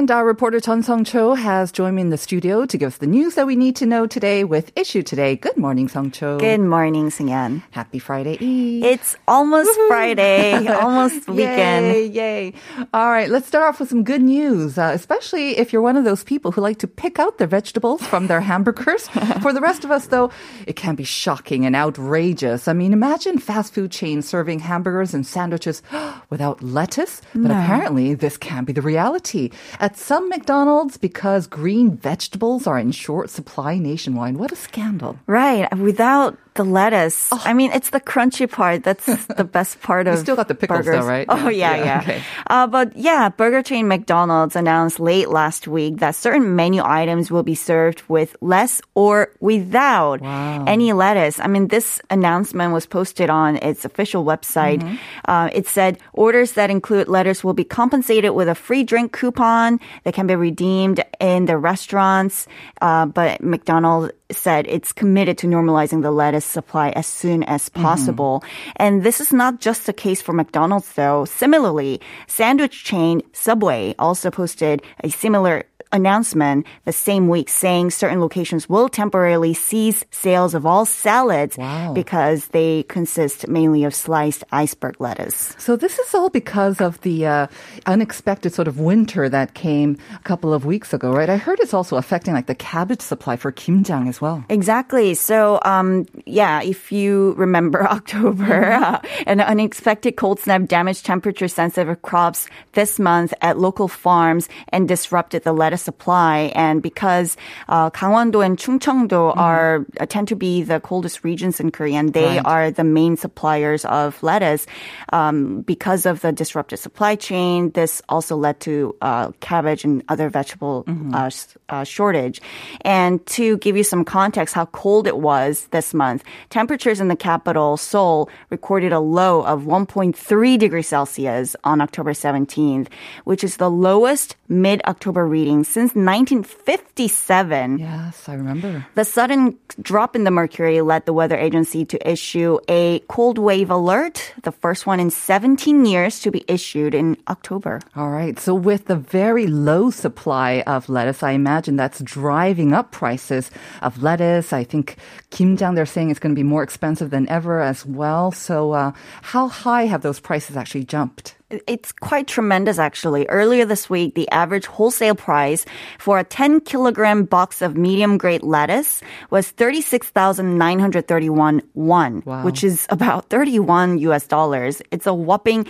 And our reporter Chun Song Cho has joined me in the studio to give us the news that we need to know today with Issue Today. Good morning, Song Cho. Good morning, Singyan. Happy Friday Eve. It's almost Friday, almost weekend. Yay, yay. All right, let's start off with some good news, uh, especially if you're one of those people who like to pick out their vegetables from their hamburgers. For the rest of us, though, it can be shocking and outrageous. I mean, imagine fast food chains serving hamburgers and sandwiches without lettuce, but apparently this can be the reality. At some McDonald's, because green vegetables are in short supply nationwide. What a scandal. Right. Without the lettuce. I mean, it's the crunchy part. That's the best part of You still got the pickles burgers. though, right? Oh, yeah, Yeah, yeah. okay. Uh, but yeah, burger chain McDonald's announced late last week that certain menu items will be served with less or without Wow. any lettuce. I mean, this announcement was posted on its official website. Mm-hmm. Uh, it said orders that include lettuce will be compensated with a free drink coupon that can be redeemed in the restaurants. Uh, but McDonald's said it's committed to normalizing the lettuce supply as soon as mm-hmm. possible. And this is not just the case for McDonald's though. Similarly, sandwich chain Subway also posted a similar announcement the same week saying certain locations will temporarily cease sales of all salads Wow. because they consist mainly of sliced iceberg lettuce. So this is all because of the uh, unexpected sort of winter that came a couple of weeks ago, right? I heard it's also affecting like the cabbage supply for kimjang as well. Exactly. So, um, yeah, if you remember October, uh, an unexpected cold snap damaged temperature sensitive crops this month at local farms and disrupted the lettuce supply. And because uh, Gangwon-do and Chungcheong-do are uh, tend to be the coldest regions in Korea, and they Right. are the main suppliers of lettuce. Um, because of the disrupted supply chain, this also led to uh, cabbage and other vegetable uh, s- uh, shortage. And to give you some context, how cold it was this month, temperatures in the capital, Seoul, recorded a low of 1.3 degrees Celsius on October 17th, which is the lowest mid-October reading since 1957. Yes, I remember. The sudden drop in the mercury led the weather agency to issue a cold wave alert, the first one in 17 years to be issued in October. All right. So with the very low supply of lettuce, I imagine that's driving up prices of lettuce. I think kimjang, they're saying it's going to be more expensive than ever as well. So uh, how high have those prices actually jumped? It's quite tremendous, actually. Earlier this week, the average wholesale price for a 10 kilogram box of medium grade lettuce was 36,931 won, Wow. which is about 31 US dollars. It's a whopping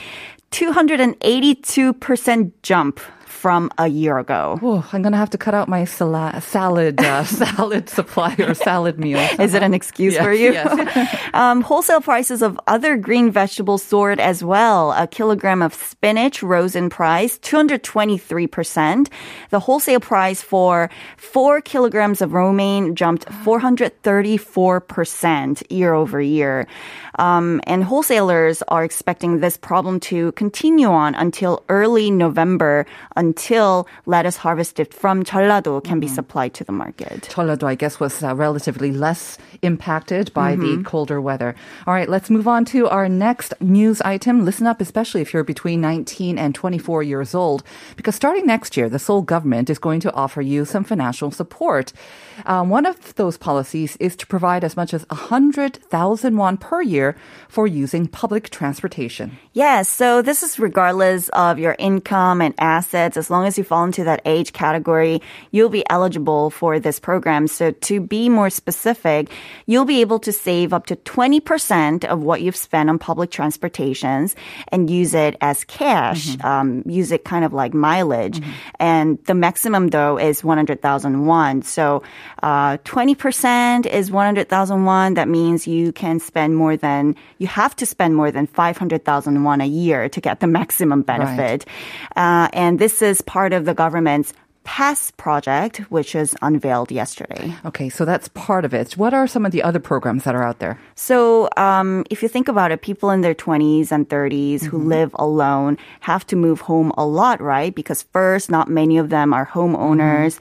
282% jump from a year ago. Oh, I'm going to have to cut out my sala- salad uh, salad supply or salad meal. Is it an excuse Yes, for you? yes. um, wholesale prices of other green vegetables soared as well. A kilogram of spinach rose in price 223%. The wholesale price for four kilograms of romaine jumped 434% year over year. Um, and wholesalers are expecting this problem to continue on until early November, until lettuce harvested from Jeollado can be supplied to the market. Jeollado, I guess, was uh, relatively less impacted by the colder weather. All right, let's move on to our next news item. Listen up, especially if you're between 19 and 24 years old, because starting next year, the Seoul government is going to offer you some financial support. Um, one of those policies is to provide as much as 100,000 won per year for using public transportation. Yes, so this is regardless of your income and assets as long as you fall into that age category, you'll be eligible for this program. So to be more specific, you'll be able to save up to 20% of what you've spent on public transportations and use it as cash, um, use it kind of like mileage. And the maximum though is 100,000 won. So, uh, 20% is 100,000 won. That means you can spend more than, you have to spend more than 500,000 won a year to get the maximum benefit. Uh, and this is part of the government's PASS project, which was unveiled yesterday. Okay, so that's part of it. What are some of the other programs that are out there? So, um, if you think about it, people in their 20s and 30s who live alone have to move home a lot, right? Because first, not many of them are homeowners.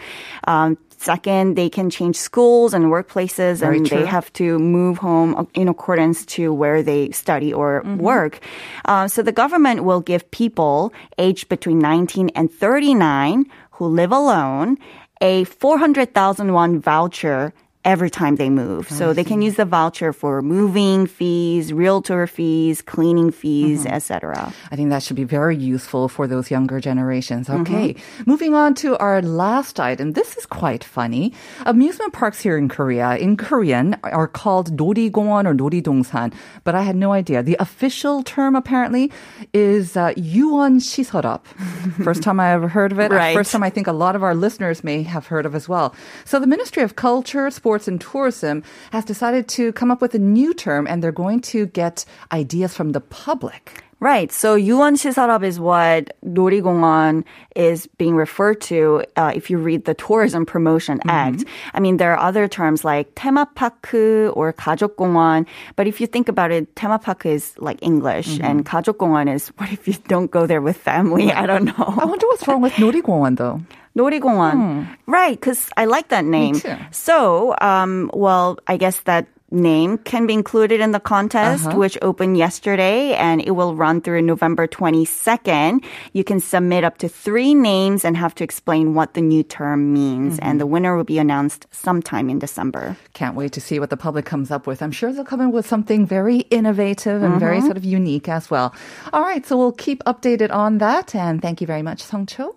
Um, Second, they can change schools and workplaces Very and true. they have to move home in accordance to where they study or work. Uh, so the government will give people aged between 19 and 39 who live alone a 400,000 won voucher every time they move. So they can use the voucher for moving fees, realtor fees, cleaning fees, etc. I think that should be very useful for those younger generations. Okay. Moving on to our last item. This is quite funny. Amusement parks here in Korea, in Korean, are called 놀이공원 or 놀이동산, but I had no idea. The official term apparently is uh, 유원 시설업. First time I ever heard of it. Right. First time I think a lot of our listeners may have heard of as well. So the Ministry of Culture, Sports and Tourism has decided to come up with a new term and they're going to get ideas from the public. Right. So 유원 시설업 is what 놀이공원 is being referred to uh, if you read the Tourism Promotion Act. I mean, there are other terms like 테마파크 or 가족공원, but if you think about it, 테마파크 is like English and 가족공원 is what if you don't go there with family? I don't know. I wonder what's wrong with 놀이공원 though. 놀이공원. Right, because I like that name. too. So, um, well, I guess that name can be included in the contest, which opened yesterday, and it will run through November 22nd. You can submit up to three names and have to explain what the new term means, and the winner will be announced sometime in December. Can't wait to see what the public comes up with. I'm sure they'll come in with something very innovative and very sort of unique as well. All right, so we'll keep updated on that. And thank you very much, Song Cho.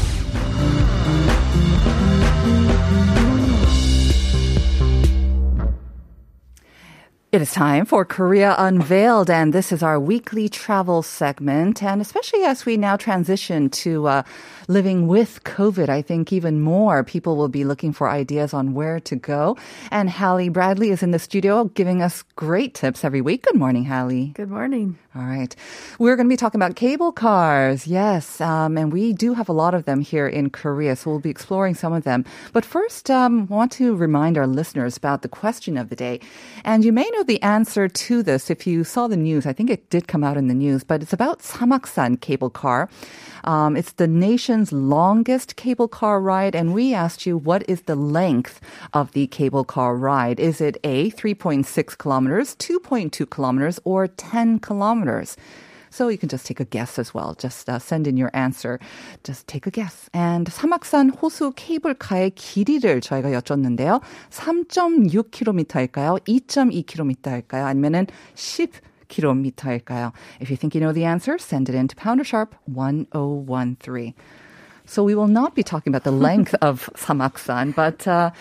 It is time for Korea Unveiled, and this is our weekly travel segment. And especially as we now transition to uh, living with COVID, I think even more people will be looking for ideas on where to go. And Hallie Bradley is in the studio giving us great tips every week. Good morning, Hallie. Good morning. All right. We're going to be talking about cable cars. Yes. Um, and we do have a lot of them here in Korea. So we'll be exploring some of them. But first, um, want to remind our listeners about the question of the day. And you may know the answer to this if you saw the news. I think it did come out in the news, but it's about Samaksan cable car. Um, it's the nation's longest cable car ride, and we asked you what is the length of the cable car ride? Is it A, 3.6 kilometers, 2.2 kilometers, or 10 kilometers? So you can just take a guess as well. Just uh, send in your answer. Just take a guess. And 사막산 호수 케이블카의 길이를 저희가 여쭸는데요. 3.6km일까요? 2.2km일까요? 아니면은 10km일까요? If you think you know the answer, send it in to pounder sharp 1013. So we will not be talking about the length of Samaksan, but uh,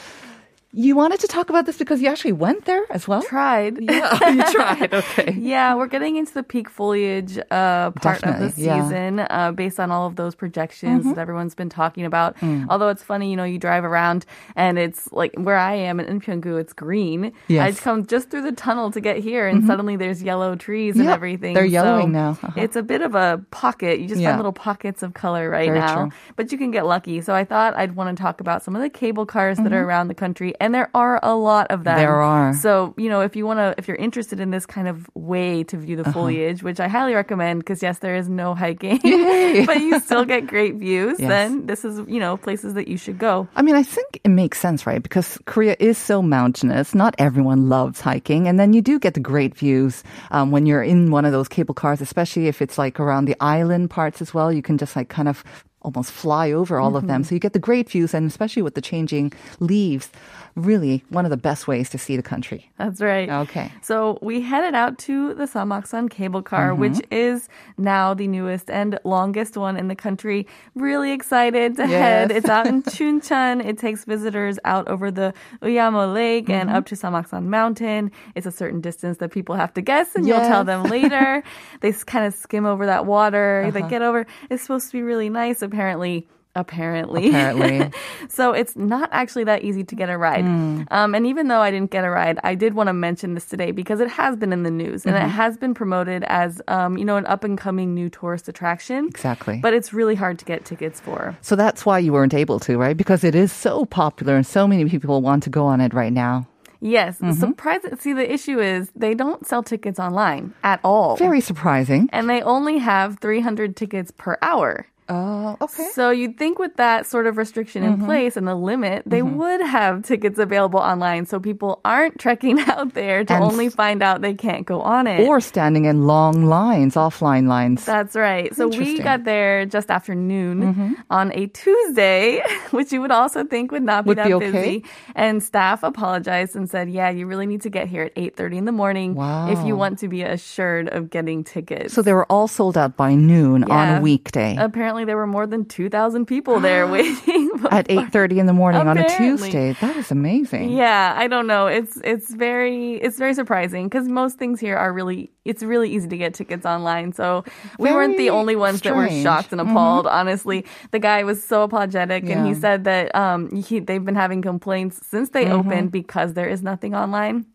you wanted to talk about this because you actually went there as well? Tried. Yeah, you tried. Okay. Yeah, we're getting into the peak foliage uh, part of the Definitely, yeah. season uh, based on all of those projections Mm-hmm. that everyone's been talking about. Mm. Although it's funny, you know, you drive around and it's like where I am in Eunpyeonggu, it's green. Yes. I come just through the tunnel to get here, and suddenly there's yellow trees and everything. they're yellowing So now. Uh-huh. It's a bit of a pocket. You just Yeah. find little pockets of color right Very now, true. but you can get lucky. So I thought I'd want to talk about some of the cable cars that Mm-hmm. are around the country and there are a lot of them. There are. So you know, if you want to, if you're interested in this kind of way to view the Uh-huh. foliage, which I highly recommend, because yes, there is no hiking, but you still get great views. Yes. Then this is you know places that you should go. I mean, I think it makes sense, right? Because Korea is so mountainous. Not everyone loves hiking. And then you do get the great views um, when you're in one of those cable cars, especially if it's like around the island parts as well. You can just like kind of almost fly over all of them. So you get the great views. And especially with the changing leaves, really one of the best ways to see the country. That's right. Okay. So we headed out to the Samaksan cable car, Mm-hmm. which is now the newest and longest one in the country. Really excited to head. It's out in Chuncheon. It takes visitors out over the Uiamho Lake and Mm-hmm. up to Samaksan Mountain. It's a certain distance that people have to guess, and you'll tell them later. they kind of skim over that water. Uh-huh. They get over. It's supposed to be really nice, apparently. Apparently. Apparently. so it's not actually that easy to get a ride. Hmm. Um, and even though I didn't get a ride, I did want to mention this today because it has been in the news and it Mm-hmm. has been promoted as, um, you know, an up and coming new tourist attraction. Exactly. But it's really hard to get tickets for. So that's why you weren't able to, right? Because it is so popular and so many people want to go on it right now. Yes. Mm-hmm. Surprise. See, the issue is they don't sell tickets online at all. Very surprising. and they only have 300 tickets per hour. Oh, okay. So you'd think with that sort of restriction in place and the limit, they would have tickets available online so people aren't trekking out there to And only find out they can't go on it. Or standing in long lines, offline lines. That's right. So we Mm-hmm. got there just after noon on a Tuesday, which you would also think would not be Would that be okay. busy. And staff apologized and said, "Yeah, you really need to get here at 8:30 in the morning if you want to be assured of getting tickets." So they were all sold out by noon on a weekday Apparently, there were more than 2,000 people there waiting. at 8:30 in the morning on a Tuesday. That is amazing. Yeah, I don't know. It's it's very it's very surprising because most things here are really it's really easy to get tickets online. So we weren't the only ones that were shocked and appalled. Honestly, the guy was so apologetic, and he said that um he, they've been having complaints since they opened because there is nothing online.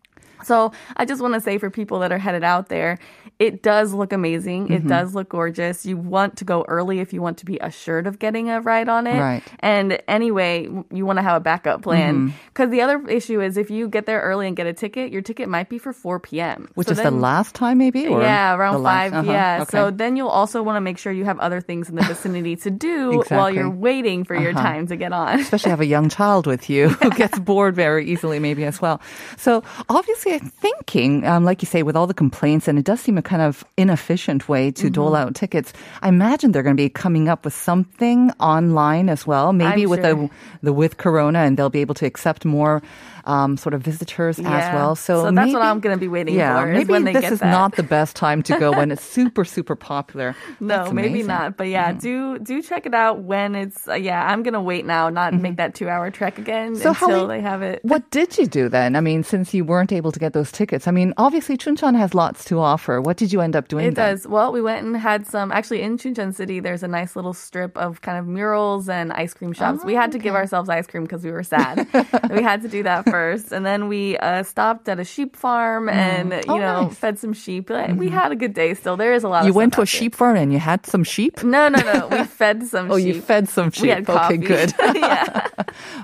So I just want to say for people that are headed out there, it does look amazing. It does look gorgeous. You want to go early if you want to be assured of getting a ride on it. Right. And anyway, you want to have a backup plan because the other issue is if you get there early and get a ticket, your ticket might be for 4 p.m. Which So is the last time, maybe? Or yeah, around last- five. uh-huh, Yeah. okay. So then you'll also want to make sure you have other things in the vicinity to do while you're waiting for your Uh-huh. time to get on. especially have a young child with you who gets bored very easily, maybe as well. So obviously, I'm thinking, um, like you say, with all the complaints, and it does seem a kind of inefficient way to dole Mm-hmm. out tickets. I imagine they're going to be coming up with something online as well, maybe I'm with sure. the the with Corona, and they'll be able to accept more um, sort of visitors as well. So, So that's what I'm gonna be waiting yeah, for, Maybe when they this get is that. not the best time to go when it's super super popular. No, maybe. Mm-hmm. not. But yeah, do do check it out when it's. Uh, yeah, I'm gonna wait now, not make that two hour trek again Mm-hmm. So how until we- they have it. What did you do then? I mean, since you weren't able to get those tickets, I mean, obviously Chuncheon has lots to offer. What did you end up doing? It then? does. Well, we went and had some. Actually, in Chuncheon City, there's a nice little strip of kind of murals and ice cream shops. we had to give ourselves ice cream because we were sad. we had to do that first, and then we uh, stopped at a sheep farm and you Oh, know nice. fed some sheep. Like, We had a good day. Still, there is a lot. You went to a sheep farm and you had some sheep. No, no, no. We fed some. Sheep. Oh, sheep. you fed some sheep. We had okay, good. yeah.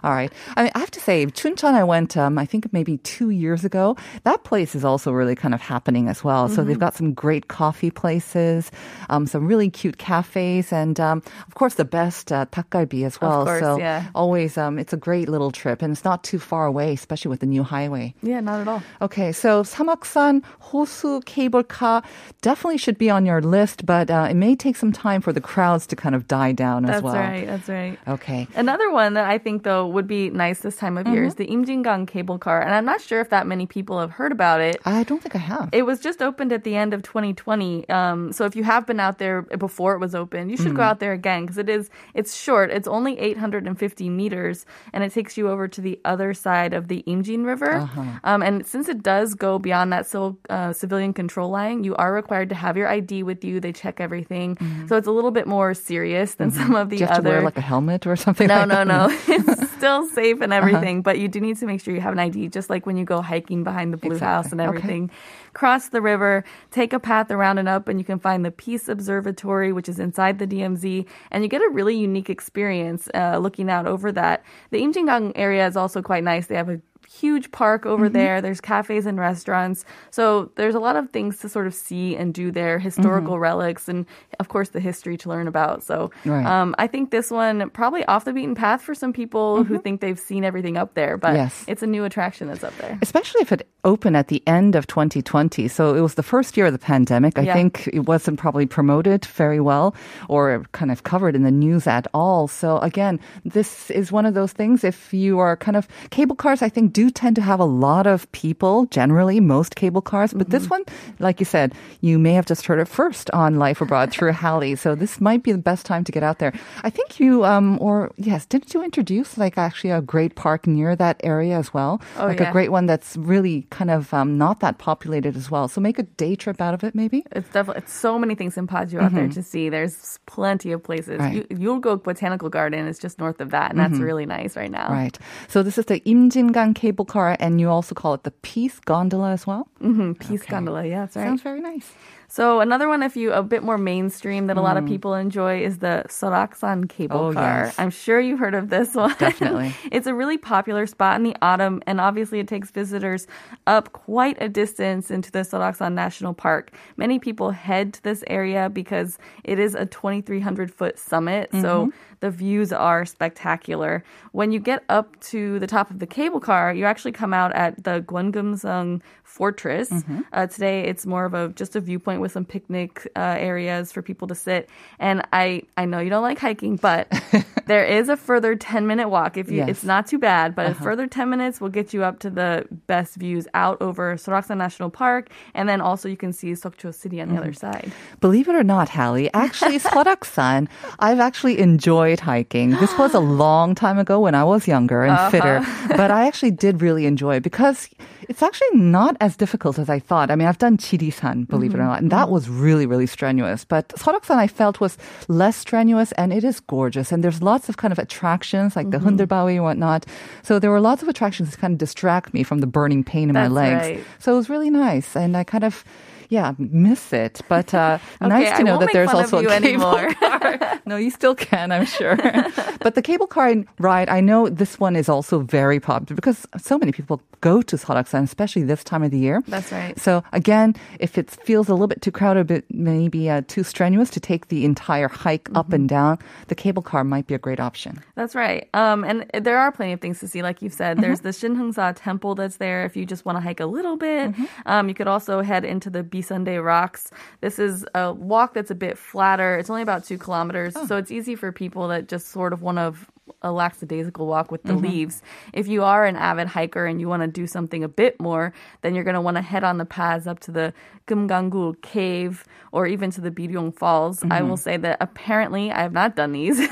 All right. I mean, I have to say, Chuncheon, I went, um, I think maybe two years ago. That place is also really kind of happening as well. So Mm-hmm. they've got some some great coffee places, um, some really cute cafes, and um, of course the best uh, takgalbi as well. Course, so yeah. always, um, it's a great little trip, and it's not too far away, especially with the new highway. Yeah, not at all. Okay, so Samaksan Hosu cable car definitely should be on your list, but uh, it may take some time for the crowds to kind of die down that's as well. That's right. That's right. Okay. Another one that I think though would be nice this time of mm-hmm. year is the Imjingang cable car, and I'm not sure if that many people have heard about it. I don't think I have. It was just opened at the end of 2020. Um, so if you have been out there before it was open, you should go out there again because it is it's short. It's only 850 meters, and it takes you over to the other side of the Imjin River. Um, and since it does go beyond that civil, uh, civilian control line, you are required to have your ID with you. They check everything, so it's a little bit more serious than some of the Do you have other. to wear like a helmet or something? No, like no, no. It's still safe and Uh-huh. everything, but you do need to make sure you have an ID, just like when you go hiking behind the Blue Exactly. House and Okay. Cross the river, take a path around and up, and you can find the Peace Observatory, which is inside the DMZ, and you get a really unique experience uh, looking out over that. The Imjingang area is also quite nice. They have a huge park over mm-hmm. there. There's cafes and restaurants. So there's a lot of things to sort of see and do there, historical mm-hmm. relics, and of course the history to learn about. So Right. um, I think this one probably off the beaten path for some people who mm-hmm. think they've seen everything up there, but Yes. it's a new attraction that's up there. especially if it opened at the end of 2020. So it was the first year of the pandemic. I Yeah. think it wasn't probably promoted very well or kind of covered in the news at all. So again, this is one of those things. If you are kind of cable cars, I think do tend to have a lot of people generally, most cable cars. But this one, like you said, you may have just heard it first on Life Abroad through Hallie. So this might be the best time to get out there. I think you, um, or yes, didn't you introduce like actually a great park near that area as well? Oh, like yeah. a great one that's really kind of um, not that populated as well. So make a day trip out of it, maybe. It's definitely it's so many things in Paju out there to see. There's plenty of places. Right. You, Yulgok Botanical Garden is just north of that, and that's really nice right now. Right. So this is the Imjingang cable car, and you also call it the Peace Gondola as well. hmm Peace Gondola, yeah, that's right. Sounds very nice. So another one, if you a bit more mainstream that a lot of people enjoy, is the Soraksan cable Mm. Oh, car. yes. I'm sure you've heard of this one. Definitely. it's a really popular spot in the autumn, and obviously it takes visitors up quite a distance into the Soraksan National Park. Many people head to this area because it is a 2,300 foot summit, so Mm-hmm. the views are spectacular. When you get up to the top of the cable car, you actually come out at the Gwongeumseong Fortress. Mm-hmm. Uh, today, it's more of a just a viewpoint with some picnic uh, areas for people to sit. And I I know you don't like hiking, but there is a further 10 minute walk. If you, Yes. Uh-huh. it's not too bad, but a further 10 minutes will get you up to the best views out over Soraksan National Park, and then also you can see Sokcho City on the Mm-hmm. other side. Believe it or not, Hallie, actually, Soraksan, I've actually enjoyed hiking. This was a long time ago when I was younger and fitter, but I actually did really enjoy it because it's actually not as difficult as I thought. I mean, I've done Chirisan, believe it or mm-hmm. not, and that mm-hmm. was really, really strenuous. But Soraksan, I felt was less strenuous and it is gorgeous. And there's lots of kind of attractions like the mm-hmm. Heundeulbawi and whatnot. So there were lots of attractions to kind of distract me from the burning pain in my legs. right. So it was really nice. And I kind of, yeah, miss it. But uh, nice to know that there's also a cable anymore. car. no, you still can, I'm sure. but the cable car ride, I know this one is also very popular because so many people go to Soraksan, especially this time of the year. That's right. So again, if it feels a little bit too crowded, a bit maybe uh, too strenuous to take the entire hike up Mm-hmm. and down, the cable car might be a great option. That's right. Um, and there are plenty of things to see, like you've said. There's Mm-hmm. the Shinheungsa Temple that's there if you just want to hike a little bit. Mm-hmm. Um, you could also head into the Bisundae Rocks. This is a walk that's a bit flatter. It's only about two kilometers, Oh. so it's easy for people that just sort of want to a lackadaisical walk with the Mm-hmm. leaves. If you are an avid hiker and you want to do something a bit more, then you're going to want to head on the paths up to the Geumganggul cave or even to the Biryong Falls. I Mm-hmm. will say that apparently I have not done these.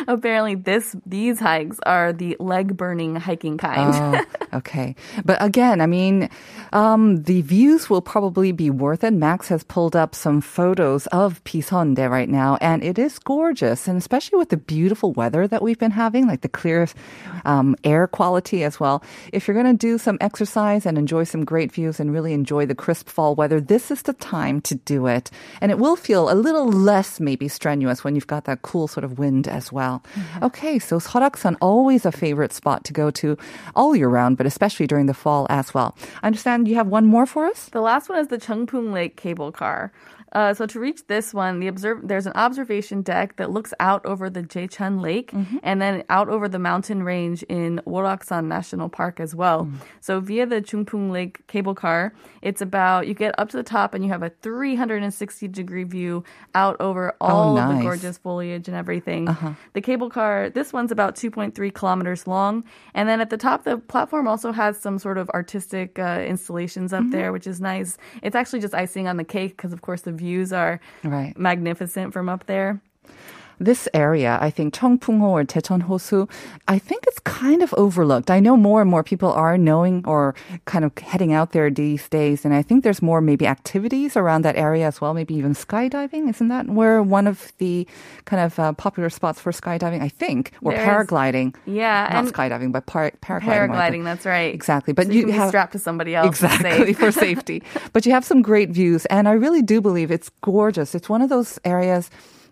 apparently this these hikes are the leg burning hiking kind. Oh, okay. But again, I mean, um, the views will probably be worth it. Max has pulled up some photos of Biseondae right now, and it is gorgeous. And especially with the beautiful weather that we've been having, like the clear um, air quality as well. If you're going to do some exercise and enjoy some great views and really enjoy the crisp fall weather, this is the time to do it. And it will feel a little less maybe strenuous when you've got that cool sort of wind as well. Okay, so Soraksan, always a favorite spot to go to all year round, but especially during the fall as well. I understand you have one more for us? The last one is the Cheongpung Lake cable car. Uh, so to reach this one, the observe there's an observation deck that looks out over the Jecheon Lake and then out over the mountain range in Woraksan National Park as well. So via the Cheongpung Lake cable car, it's about you get up to the top and you have a 360 degree view out over all of nice. the gorgeous foliage and everything. The cable car, this one's about 2.3 kilometers long, and then at the top, the platform also has some sort of artistic uh, installations up there, which is nice. It's actually just icing on the cake because, of course, the views are Right. magnificent from up there. This area, I think Cheongpungho or Daecheon-hosu, I think it's kind of overlooked. I know more and more people are knowing or kind of heading out there these days, and I think there's more maybe activities around that area as well. Maybe even skydiving, isn't that where one of the kind of uh, popular spots for skydiving? I think or There is- paragliding. Yeah, not and skydiving, but par- paragliding. paragliding. That's right. Exactly, but So you you, can have be strapped to somebody else. Exactly safe. for safety. But you have some great views, and I really do believe it's gorgeous. It's one of those areas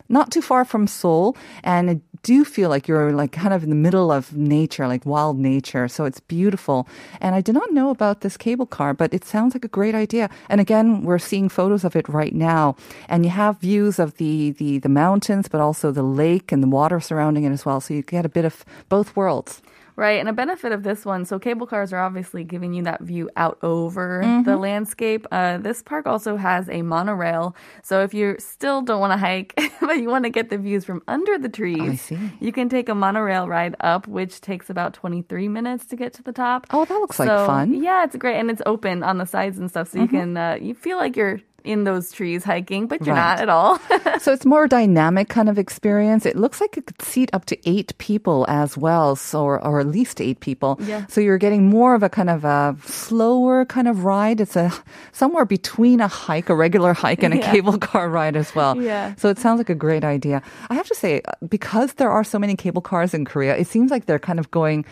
not too far from Seoul, and I do feel like you're like kind of in the middle of nature, like wild nature. So it's beautiful. And I did not know about this cable car, but it sounds like a great idea. And again, we're seeing photos of it right now. And you have views of the, the, the mountains, but also the lake and the water surrounding it as well. So you get a bit of both worlds. Right, and a benefit of this one, so cable cars are obviously giving you that view out over the landscape. Uh, this park also has a monorail, so if you still don't want to hike, but you want to get the views from under the trees, I see. you can take a monorail ride up, which takes about 23 minutes to get to the top. Oh, that looks like So, fun. Yeah, it's great, and it's open on the sides and stuff, so you can uh, you feel like you're in those trees hiking, but you're Right. not at all. so it's more dynamic kind of experience. It looks like it could seat up to eight people as well, so or, or at least eight people. Yeah. So you're getting more of a kind of a slower kind of ride. It's a somewhere between a hike, a regular hike, and a Yeah. cable car ride as well. Yeah. So it sounds like a great idea. I have to say, uh, because there are so many cable cars in Korea, it seems like they're kind of going.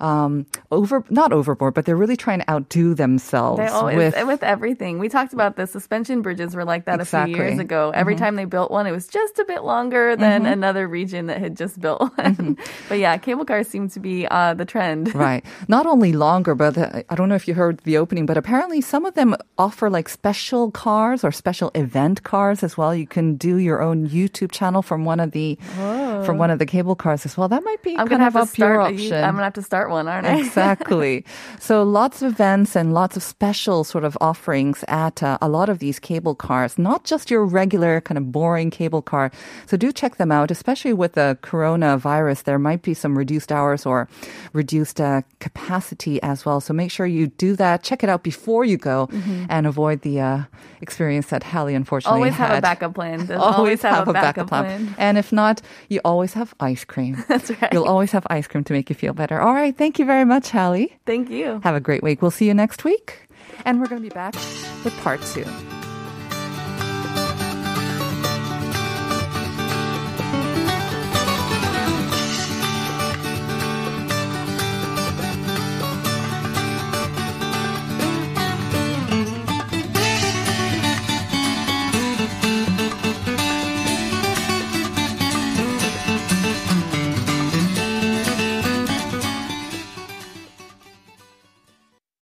Um, over not overboard, but they're really trying to outdo themselves They always with with, everything. We talked about the suspension bridges were like that a few years ago. Every time they built one, it was just a bit longer than another region that had just built one. but yeah, cable cars seem to be uh, the trend. Right. Not only longer, but the, I don't know if you heard the opening, but apparently some of them offer like special cars or special event cars as well. You can do your own YouTube channel from one of the from one of the cable cars as well. That might be I'm kind gonna of have up to start. your option. I'm gonna have to start one, aren't I? exactly. So lots of events and lots of special sort of offerings at uh, a lot of these cable cars, not just your regular kind of boring cable car. So do check them out, especially with the coronavirus. There might be some reduced hours or reduced uh, capacity as well. So make sure you do that. Check it out before you go and avoid the uh, experience that Hallie unfortunately Always have a had. backup plan. There's Always, have, a backup, plan. plan. And if not, you always have ice cream. That's right. You'll always have ice cream to make you feel better. All right. Thank you very much, Hallie. Thank you. Have a great week. We'll see you next week. And we're going to be back with part two.